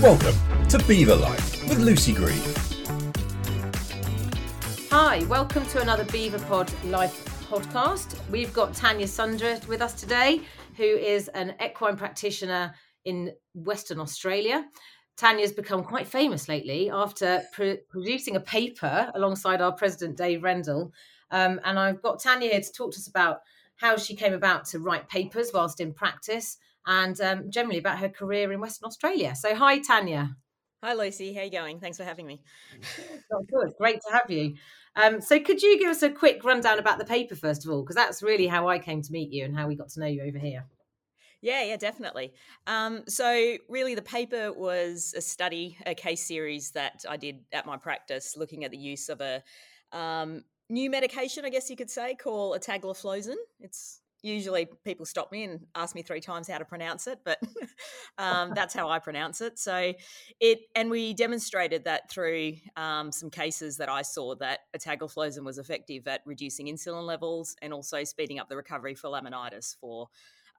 Welcome to BEVA Life with Lucy Green. Hi, welcome to another BEVA Pod Life podcast. We've got Tanya Sundra with us today, who is an equine practitioner in Western Australia. Tanya's become quite famous lately after pr- producing a paper alongside our president, Dave Rendle. Um, and I've got Tanya here to talk to us about how she came about to write papers whilst in practice and um, generally about her career in Western Australia. So, hi, Tanya. Hi, Lucy. How you going? Thanks for having me. Oh, good. Great to have you. Um, so, could you give us a quick rundown about the paper first of all? Because that's really how I came to meet you and how we got to know you over here. Yeah, yeah, definitely. Um, so, really, the paper was a study, a case series that I did at my practice, looking at the use of a um, new medication, I guess you could say, called ertugliflozin. It's usually people stop me and ask me three times how to pronounce it, but um, that's how I pronounce it. So it, and we demonstrated that through um, some cases that I saw that ertugliflozin was effective at reducing insulin levels and also speeding up the recovery for laminitis for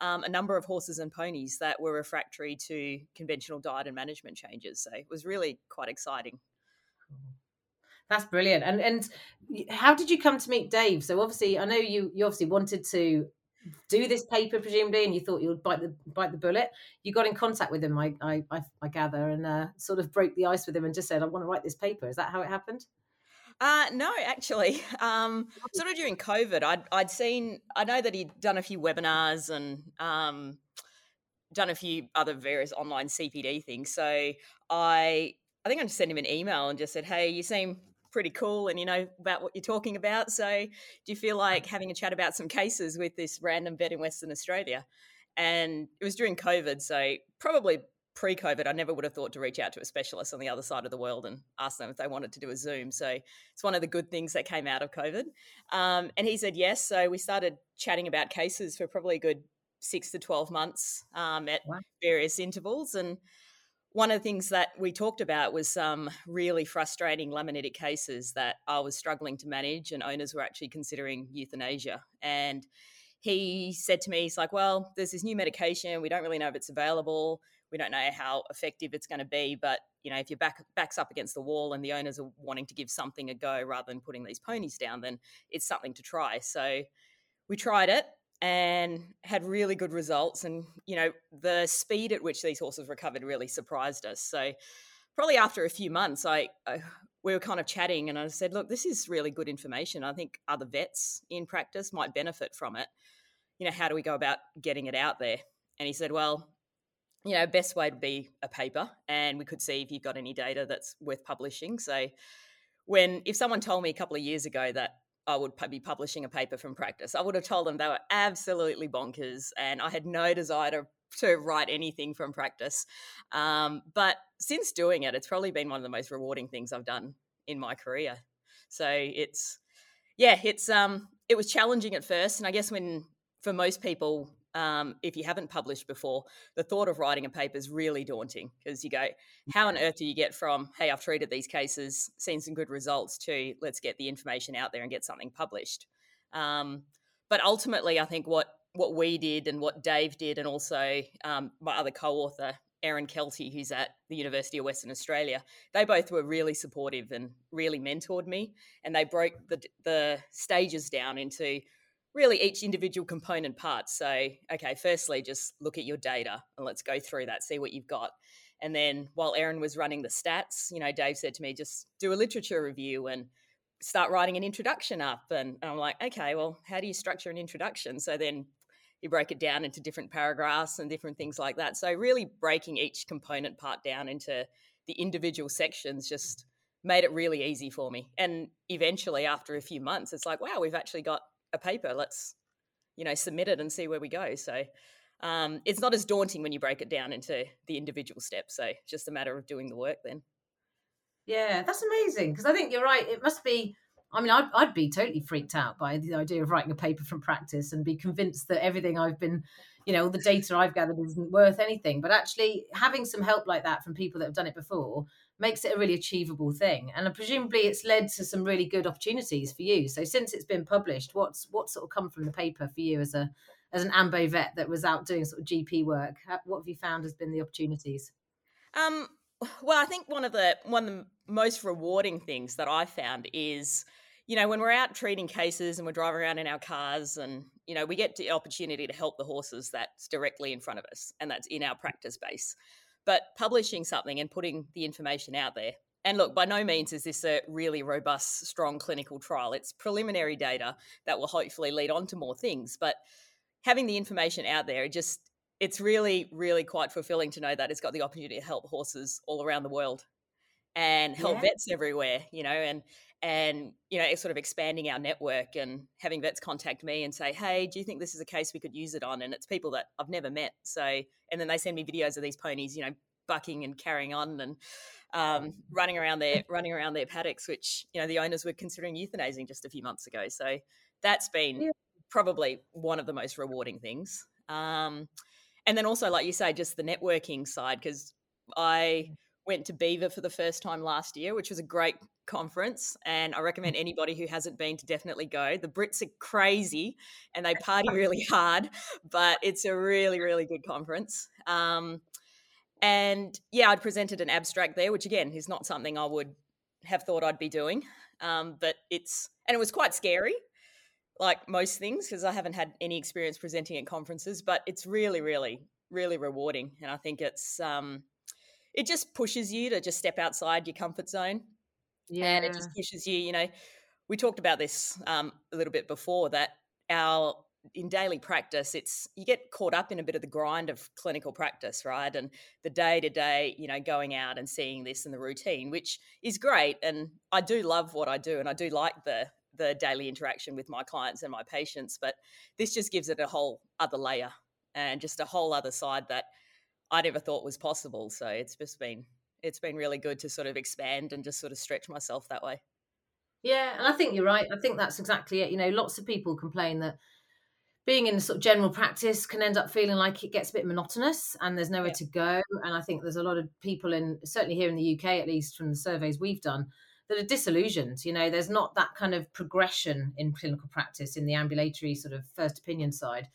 um, a number of horses and ponies that were refractory to conventional diet and management changes. So it was really quite exciting. That's brilliant. And and how did you come to meet Dave? So obviously, I know you you obviously wanted to do this paper presumably and you thought you would bite the bite the bullet you got in contact with him i i, I gather and uh, sort of broke the ice with him and just said i want to write this paper is that how it happened uh, no, actually, um, sort of during COVID, I'd, I'd seen, I know that he'd done a few webinars and um, done a few other various online CPD things. So I, I think I just sent him an email and just said, "Hey, you seem pretty cool and you know about what you're talking about. So, do you feel like having a chat about some cases with this random vet in Western Australia? And it was during COVID, so probably pre COVID, I never would have thought to reach out to a specialist on the other side of the world and ask them if they wanted to do a Zoom. So, it's one of the good things that came out of COVID. Um, and he said yes. So, we started chatting about cases for probably a good six to 12 months um, at wow. various intervals. And one of the things that we talked about was some really frustrating laminitic cases that I was struggling to manage, and owners were actually considering euthanasia. And he said to me, he's like, Well, there's this new medication. We don't really know if it's available. We don't know how effective it's going to be. But, you know, if your back backs up against the wall and the owners are wanting to give something a go rather than putting these ponies down, then it's something to try. So we tried it and had really good results. And, you know, the speed at which these horses recovered really surprised us. So, probably after a few months, I, I, we were kind of chatting, and I said, "Look, this is really good information. I think other vets in practice might benefit from it. You know, how do we go about getting it out there?" And he said, "Well." You know, best way to be a paper, and we could see if you've got any data that's worth publishing. So, when if someone told me a couple of years ago that I would be publishing a paper from practice. I would have told them they were absolutely bonkers and I had no desire to, to write anything from practice. Um, but since doing it, it's probably been one of the most rewarding things I've done in my career. So it's, yeah, it's, um, it was challenging at first. And I guess when, for most people, um, if you haven't published before, the thought of writing a paper is really daunting because you go, how on earth do you get from, hey, I've treated these cases, seen some good results, to let's get the information out there and get something published. Um, but ultimately, I think what what we did and what Dave did, and also um, my other co-author Erin Kelty, who's at the University of Western Australia, they both were really supportive and really mentored me, and they broke the the stages down into really each individual component part. So, okay, firstly, just look at your data and let's go through that, see what you've got. And then while Erin was running the stats, you know, Dave said to me, just do a literature review and start writing an introduction up. And, I'm like, okay, well, how do you structure an introduction? So then you break it down into different paragraphs and different things like that. So really breaking each component part down into the individual sections just made it really easy for me. And eventually, after a few months, it's like, wow, we've actually got a paper. Let's, you know, submit it and see where we go. So um, it's not as daunting when you break it down into the individual steps. So it's just a matter of doing the work then. Yeah, that's amazing. Because I think you're right. It must be. I mean, I'd, I'd be totally freaked out by the idea of writing a paper from practice and be convinced that everything I've been, you know, all the data I've gathered isn't worth anything. But actually, having some help like that from people that have done it before makes it a really achievable thing. And presumably it's led to some really good opportunities for you. So since it's been published, what's what sort of come from the paper for you as a as an ambo vet that was out doing sort of GP work? What have you found has been the opportunities? Um, well, I think one of the one of the most rewarding things that I found is, you know, when we're out treating cases and we're driving around in our cars, and you know, we get the opportunity to help the horses that's directly in front of us, and that's in our practice base. But publishing something and putting the information out there, and look, by no means is this a really robust, strong clinical trial. It's preliminary data that will hopefully lead on to more things, but having the information out there, it just it's really, really quite fulfilling to know that it's got the opportunity to help horses all around the world and help yeah. vets everywhere, you know, and and you know, sort of expanding our network and having vets contact me and say, "Hey, do you think this is a case we could use it on?" And it's people that I've never met, so and then they send me videos of these ponies, you know, bucking and carrying on and um, running around their running around their paddocks, which you know the owners were considering euthanizing just a few months ago. So that's been yeah. probably one of the most rewarding things. Um, and then also like you say just the networking side because i. went to BEVA for the first time last year which was a great conference and i recommend mm. anybody who hasn't been to definitely go the brits are crazy and they party really hard but it's a really really good conference um, and yeah i'd presented an abstract there which again is not something i would have thought i'd be doing um, but it's and it was quite scary like most things because I haven't had any experience presenting at conferences, but it's really, really, really rewarding. And I think it's um it just pushes you to just step outside your comfort zone. Yeah. And it just pushes you, you know, we talked about this um, a little bit before that our in daily practice it's you get caught up in a bit of the grind of clinical practice right and the day to day you know going out and seeing this and the routine which is great and i do love what i do and i do like the the daily interaction with my clients and my patients. But this just gives it a whole other layer and just a whole other side that I never thought was possible. So it's just been it's been really good to sort of expand and just sort of stretch myself that way. Yeah, and I think you're right. I think that's exactly it. You know, lots of people complain that being in sort of general practice can end up feeling like it gets a bit monotonous and there's nowhere yeah. to go. And I think there's a lot of people in certainly here in the UK, at least from the surveys we've done, that are disillusioned. You know, there's not that kind of progression in clinical practice in the ambulatory sort of first opinion side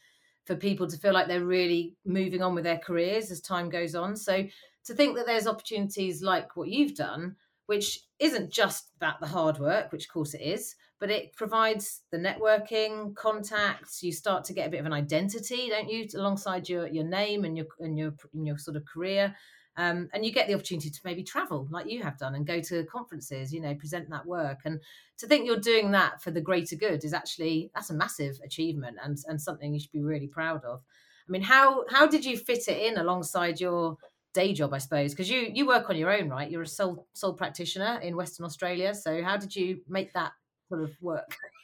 for people to feel like they're really moving on with their careers as time goes on. So to think that there's opportunities like what you've done, which isn't just about the hard work, which of course it is, but it provides the networking, contacts. You start to get a bit of an identity, don't you, alongside your your name and your and your and your sort of career. Um, and you get the opportunity to maybe travel like you have done and go to conferences you know present that work. And to think you're doing that for the greater good is actually that's a massive achievement and and something you should be really proud of. I mean how how did you fit it in alongside your day job i suppose? Because you you work on your own right? You're a sole sole practitioner in western australia. So how did you make that sort of work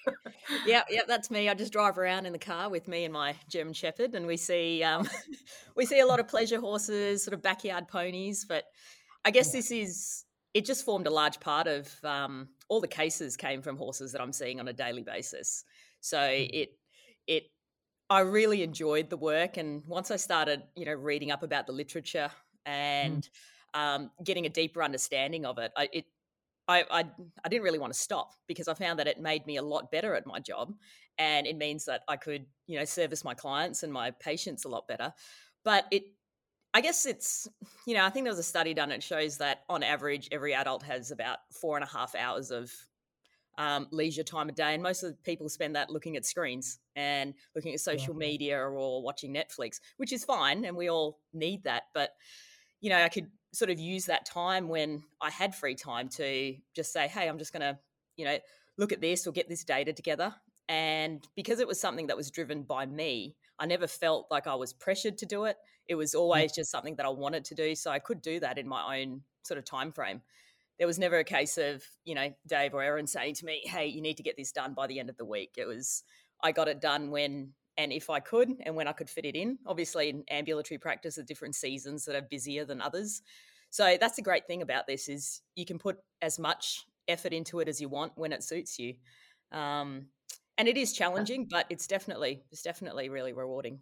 yeah, yeah, that's me. I just drive around in the car with me and my German Shepherd, and we see um, we see a lot of pleasure horses, sort of backyard ponies. But I guess this is it. Just formed a large part of um, all the cases came from horses that I'm seeing on a daily basis. So mm. it it I really enjoyed the work, and once I started, you know, reading up about the literature and mm. um, getting a deeper understanding of it, I, it I, I, I didn't really want to stop because I found that it made me a lot better at my job, and it means that I could you know service my clients and my patients a lot better. But it, I guess it's you know I think there was a study done that shows that on average every adult has about four and a half hours of um, leisure time a day, and most of the people spend that looking at screens and looking at social yeah. media or watching Netflix, which is fine, and we all need that. But you know, I could sort of use that time when I had free time to just say, hey, I'm just going to, you know, look at this or get this data together. And because it was something that was driven by me, I never felt like I was pressured to do it. It was mm. always just something that I wanted to do. So I could do that in my own sort of time frame. There was never a case of, you know, Dave or Erin saying to me, hey, you need to get this done by the end of the week. It was, I got it done when and if I could and when I could fit it in. Obviously, in ambulatory practice, there are different seasons that are busier than others. So that's the great thing about this is you can put as much effort into it as you want when it suits you. Um, and it is challenging, but it's definitely it's definitely really rewarding.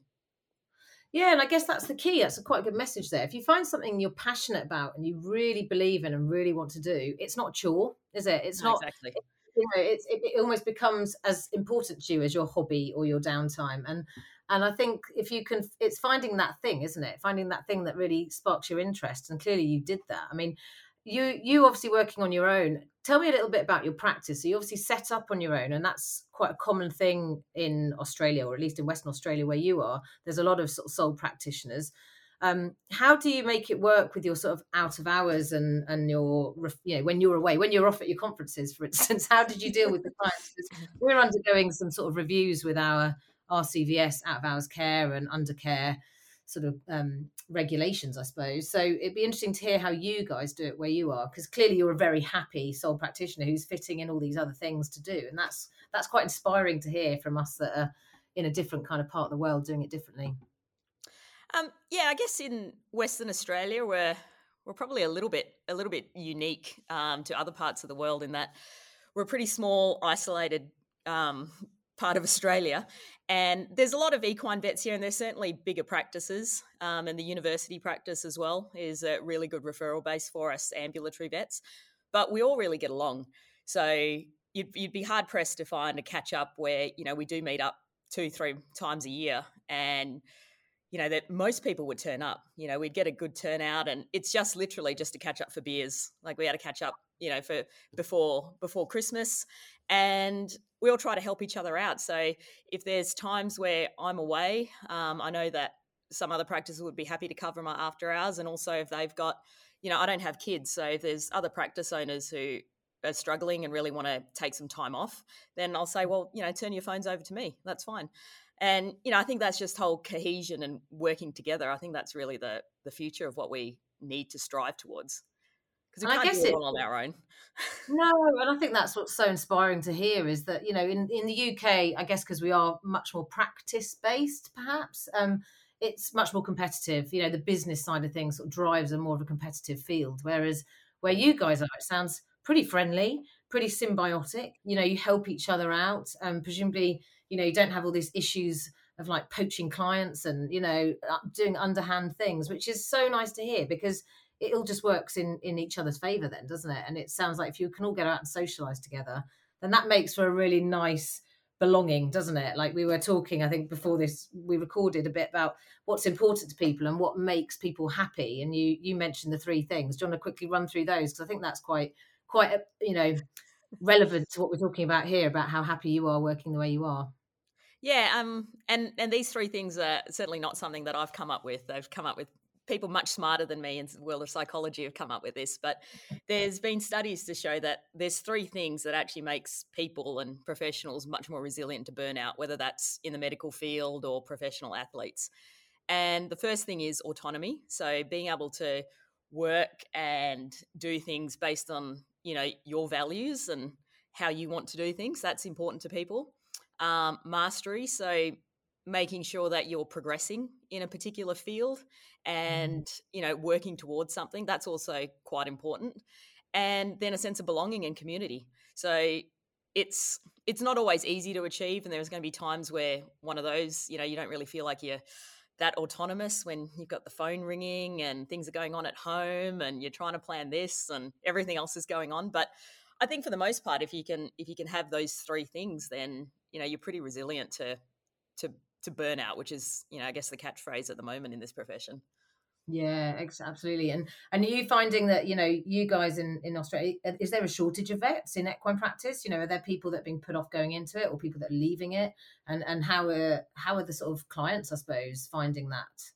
Yeah, and I guess that's the key. That's a quite a good message there. If you find something you're passionate about and you really believe in and really want to do, it's not a chore, is it? It's No, not. exactly. You know, it, it almost becomes as important to you as your hobby or your downtime. And and I think if you can, it's finding that thing, isn't it? Finding that thing that really sparks your interest. And clearly, you did that. I mean, you you obviously working on your own. Tell me a little bit about your practice. So you obviously set up on your own, and that's quite a common thing in Australia, or at least in Western Australia where you are. There's a lot of sort of sole practitioners. Um, how do you make it work with your sort of out of hours and and your you know when you're away, when you're off at your conferences, for instance? How did you deal with the clients? 'Cause we're undergoing some sort of reviews with our RCVS out of hours care and undercare sort of um, regulations, I suppose. So it'd be interesting to hear how you guys do it where you are, because clearly you're a very happy sole practitioner who's fitting in all these other things to do, and that's that's quite inspiring to hear from us that are in a different kind of part of the world doing it differently. Um, yeah, I guess in Western Australia, we're we're probably a little bit a little bit unique um, to other parts of the world in that we're a pretty small, isolated um, part of Australia, and there's a lot of equine vets here, and there's certainly bigger practices, um, and the university practice as well is a really good referral base for us ambulatory vets. But we all really get along, so you'd, you'd be hard pressed to find a catch up where you know we do meet up two, three times a year, and you know that most people would turn up you know we'd get a good turnout and it's just literally just to catch up for beers. Like we had to catch up you know for before before christmas and we all try to help each other out. So if there's times where i'm away um, i know that some other practices would be happy to cover my after hours and also if they've got you know i don't have kids so if there's other practice owners who are struggling and really want to take some time off then i'll say well you know turn your phones over to me. That's fine and you know i think that's just whole cohesion and working together i think that's really the the future of what we need to strive towards because we I can't guess do it all on our own No, and I think that's what's so inspiring to hear is that you know in in the UK, I guess because we are much more practice based, perhaps. Um, it's much more competitive. You know, the business side of things sort of drives a more of a competitive field, whereas where you guys are, it sounds pretty friendly, pretty symbiotic. You know, you help each other out, and presumably, you know, you don't have all these issues of like poaching clients and you know uh, doing underhand things, which is so nice to hear because it all just works in in each other's favor then doesn't it? And it sounds like if you can all get out and socialize together then that makes for a really nice belonging doesn't it? Like we were talking i think before this we recorded a bit about what's important to people and what makes people happy and you you mentioned the three things. Do you want to quickly run through those? Because i think that's quite quite you know relevant to what we're talking about here about how happy you are working the way you are yeah um and and these three things are certainly not something that i've come up with. They've come up with people much smarter than me in the world of psychology have come up with this but there's been studies to show that there's three things that actually makes people and professionals much more resilient to burnout whether that's in the medical field or professional athletes. And the first thing is autonomy. So being able to work and do things based on you know your values and how you want to do things that's important to people um, mastery so making sure that you're progressing in a particular field and you know working towards something that's also quite important and then a sense of belonging and community. So it's it's not always easy to achieve and there's going to be times where one of those you know you don't really feel like you're that autonomous when you've got the phone ringing and things are going on at home and you're trying to plan this and everything else is going on but i think for the most part if you can if you can have those three things then you know you're pretty resilient to to to burnout which is you know i guess the catchphrase at the moment in this profession Yeah, ex- absolutely. And and are you finding that you know you guys in in Australia is there a shortage of vets in equine practice? You know, are there people that are being put off going into it, or people that are leaving it? And and how are how are the sort of clients, I suppose, finding that?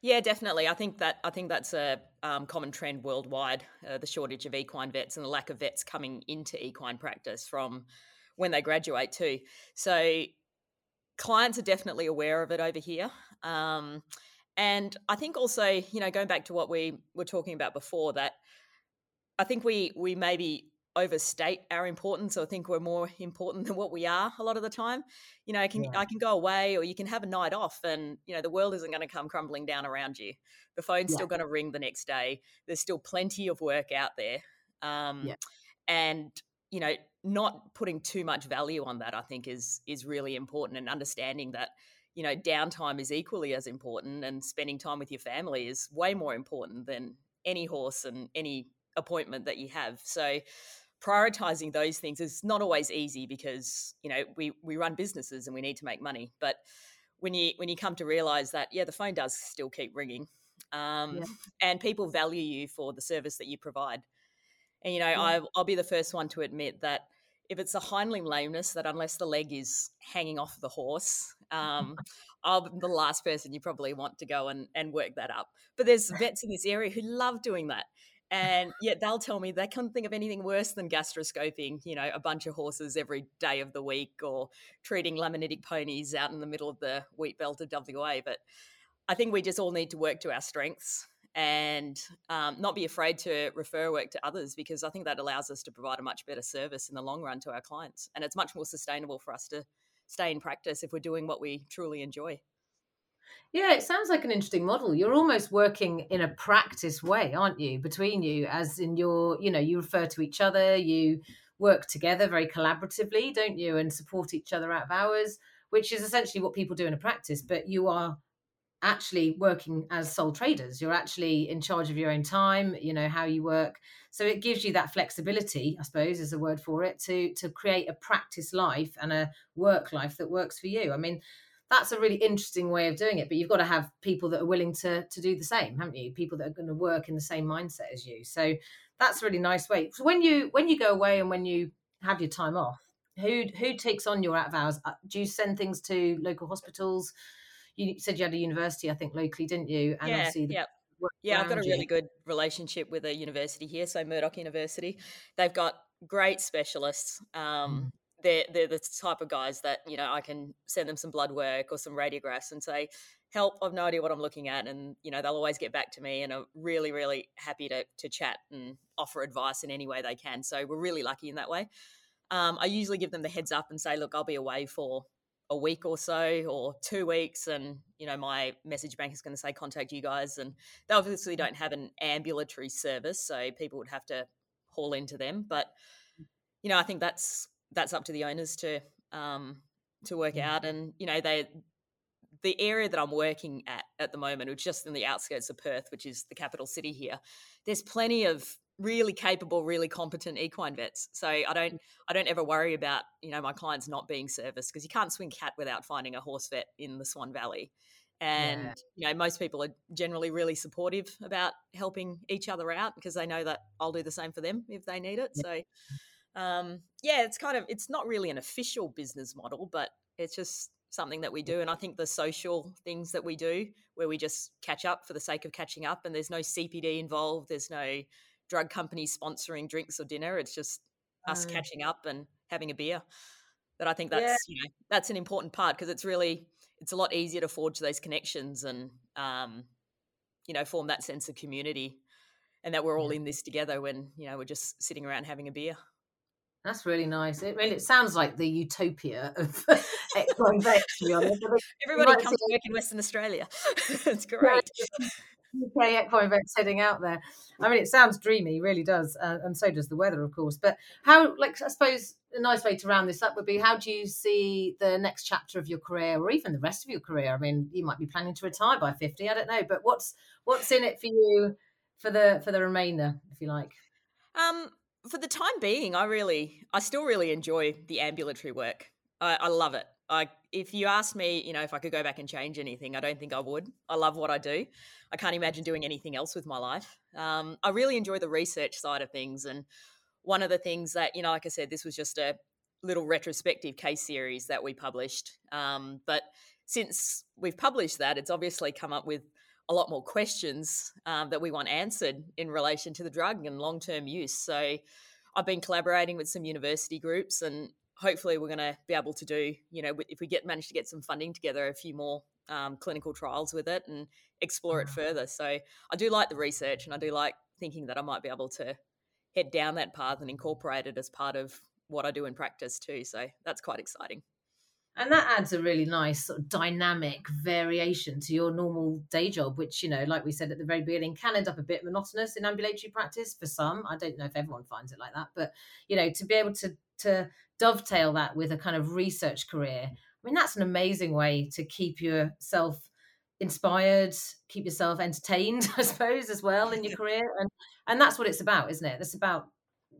Yeah, definitely. I think that I think that's a um, common trend worldwide: uh, the shortage of equine vets and the lack of vets coming into equine practice from when they graduate too. So clients are definitely aware of it over here. Um, and I think also, you know, going back to what we were talking about before, that I think we we maybe overstate our importance or think we're more important than what we are a lot of the time. You know, I can Yeah. I can go away or you can have a night off and you know the world isn't going to come crumbling down around you. The phone's Yeah. still going to ring the next day. There's still plenty of work out there. Um Yeah. and you know, not putting too much value on that I think is is really important and understanding that you know, downtime is equally as important, and spending time with your family is way more important than any horse and any appointment that you have. So, prioritizing those things is not always easy because you know we we run businesses and we need to make money, but when you when you come to realize that yeah the phone does still keep ringing um, yeah. and people value you for the service that you provide and you know. I, i'll be the first one to admit that if it's a hind limb lameness that unless the leg is hanging off the horse um, i'm the last person you probably want to go and, and work that up but there's vets in this area who love doing that and yet they'll tell me they can't think of anything worse than gastroscoping, you know, a bunch of horses every day of the week or treating laminitic ponies out in the middle of the wheat belt of WA. But I think we just all need to work to our strengths and um, not be afraid to refer work to others because I think that allows us to provide a much better service in the long run to our clients. And it's much more sustainable for us to stay in practice if we're doing what we truly enjoy. Yeah, it sounds like an interesting model. You're almost working in a practice way, aren't you? Between you, as in your, you know, you refer to each other, you work together very collaboratively, don't you, and support each other out of hours, which is essentially what people do in a practice. But you are actually working as sole traders. You're actually in charge of your own time, you know, how you work. So it gives you that flexibility, I suppose, is a word for it, to to create a practice life and a work life that works for you. I mean, that's a really interesting way of doing it but you've got to have people that are willing to to do the same haven't you people that are going to work in the same mindset as you so that's a really nice way so when you when you go away and when you have your time off who who takes on your out of hours uh, do you send things to local hospitals you said you had a university i think locally didn't you and yeah, obviously the, yeah. Yeah, I've got a really good relationship with a university here, so Murdoch University. They've got great specialists. Um, mm they're they're the type of guys that you know I can send them some blood work or some radiographs and say, "Help! I've no idea what I'm looking at," and you know they'll always get back to me and are really really happy to to chat and offer advice in any way they can. So we're really lucky in that way. Um, I usually give them the heads up and say, "Look, I'll be away for." A week or so or two weeks and you know my message bank is going to say contact you guys and they obviously don't have an ambulatory service so people would have to haul into them but you know i think that's that's up to the owners to um, to work mm. out. And you know, they the area that I'm working at at the moment, which is just in the outskirts of Perth, which is the capital city here. There's plenty of really capable, really competent equine vets. So I don't I don't ever worry about you know my clients not being serviced because you can't swing cat without finding a horse vet in the Swan Valley. And yeah. you know most people are generally really supportive about helping each other out because they know that I'll do the same for them if they need it. So um, yeah, it's kind of it's not really an official business model, but it's just something that we do. And I think the social things that we do, where we just catch up for the sake of catching up, and there's no CPD involved, there's no drug companies sponsoring drinks or dinner. It's just us mm. catching up and having a beer. But I think that's yeah. you know that's an important part because it's really it's a lot easier to forge those connections and um, you know form that sense of community and that we're all in this together when you know we're just sitting around having a beer. That's really nice. It, really, it sounds like the utopia of equine vet, to be honest. Everybody comes to work in Western Australia. it's great. UK equine vets heading out there. I mean, it sounds dreamy, really does, uh, and so does the weather, of course. But how, like, I suppose a nice way to round this up would be: how do you see the next chapter of your career, or even the rest of your career? I mean, you might be planning to retire by fifty. I don't know, but what's what's in it for you for the for the remainder, if you like? Um, for the time being, I really, I still really enjoy the ambulatory work. I, I love it. I, if you ask me, you know, if I could go back and change anything, I don't think I would. I love what I do. I can't imagine doing anything else with my life. Um, I really enjoy the research side of things, and one of the things that, you know, like I said, this was just a little retrospective case series that we published. Um, but since we've published that, it's obviously come up with a lot more questions um, that we want answered in relation to the drug and long term use. So I've been collaborating with some university groups and hopefully we're going to be able to do, you know, if we get manage to get some funding together, a few more um, clinical trials with it and explore it mm. further. So I do like the research and I do like thinking that I might be able to head down that path and incorporate it as part of what I do in practice too. So that's quite exciting. And that adds a really nice sort of dynamic variation to your normal day job, which, you know, like we said at the very beginning, can end up a bit monotonous in ambulatory practice for some. I don't know if everyone finds it like that, but, you know, to be able to, to dovetail that with a kind of research career, I mean, that's an amazing way to keep yourself inspired, keep yourself entertained, I suppose, as well in your career. And and that's what it's about, isn't it? It's about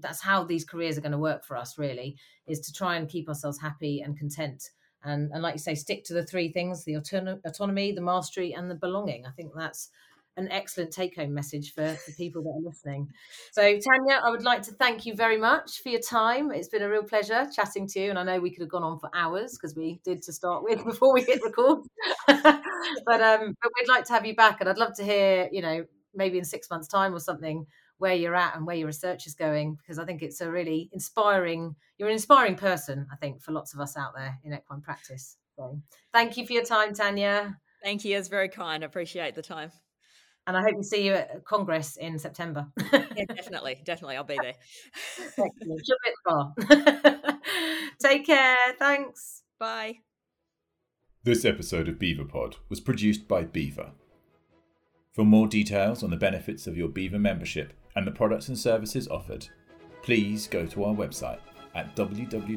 that's how these careers are going to work for us, really, is to try and keep ourselves happy and content. And, and like you say, stick to the three things the autonomy, the mastery, and the belonging. I think that's an excellent take home message for, the people that are listening. So, Tanya, I would like to thank you very much for your time. It's been a real pleasure chatting to you. And I know we could have gone on for hours because we did to start with before we hit record. but, um, but we'd like to have you back. And I'd love to hear, you know, maybe in six months' time or something, where you're at and where your research is going because I think it's a really inspiring. You're an inspiring person, I think, for lots of us out there in equine practice. So, thank you for your time, Tanya. Thank you. It's very kind. I appreciate the time. And I hope to see you at Congress in September. yeah, definitely, definitely. I'll be there. Excellent. You're a bit far. Take care. Thanks. Bye. This episode of BEVAPod was produced by BEVA. For more details on the benefits of your BEVA membership and the products and services offered, please go to our website at www.beva.org.uk.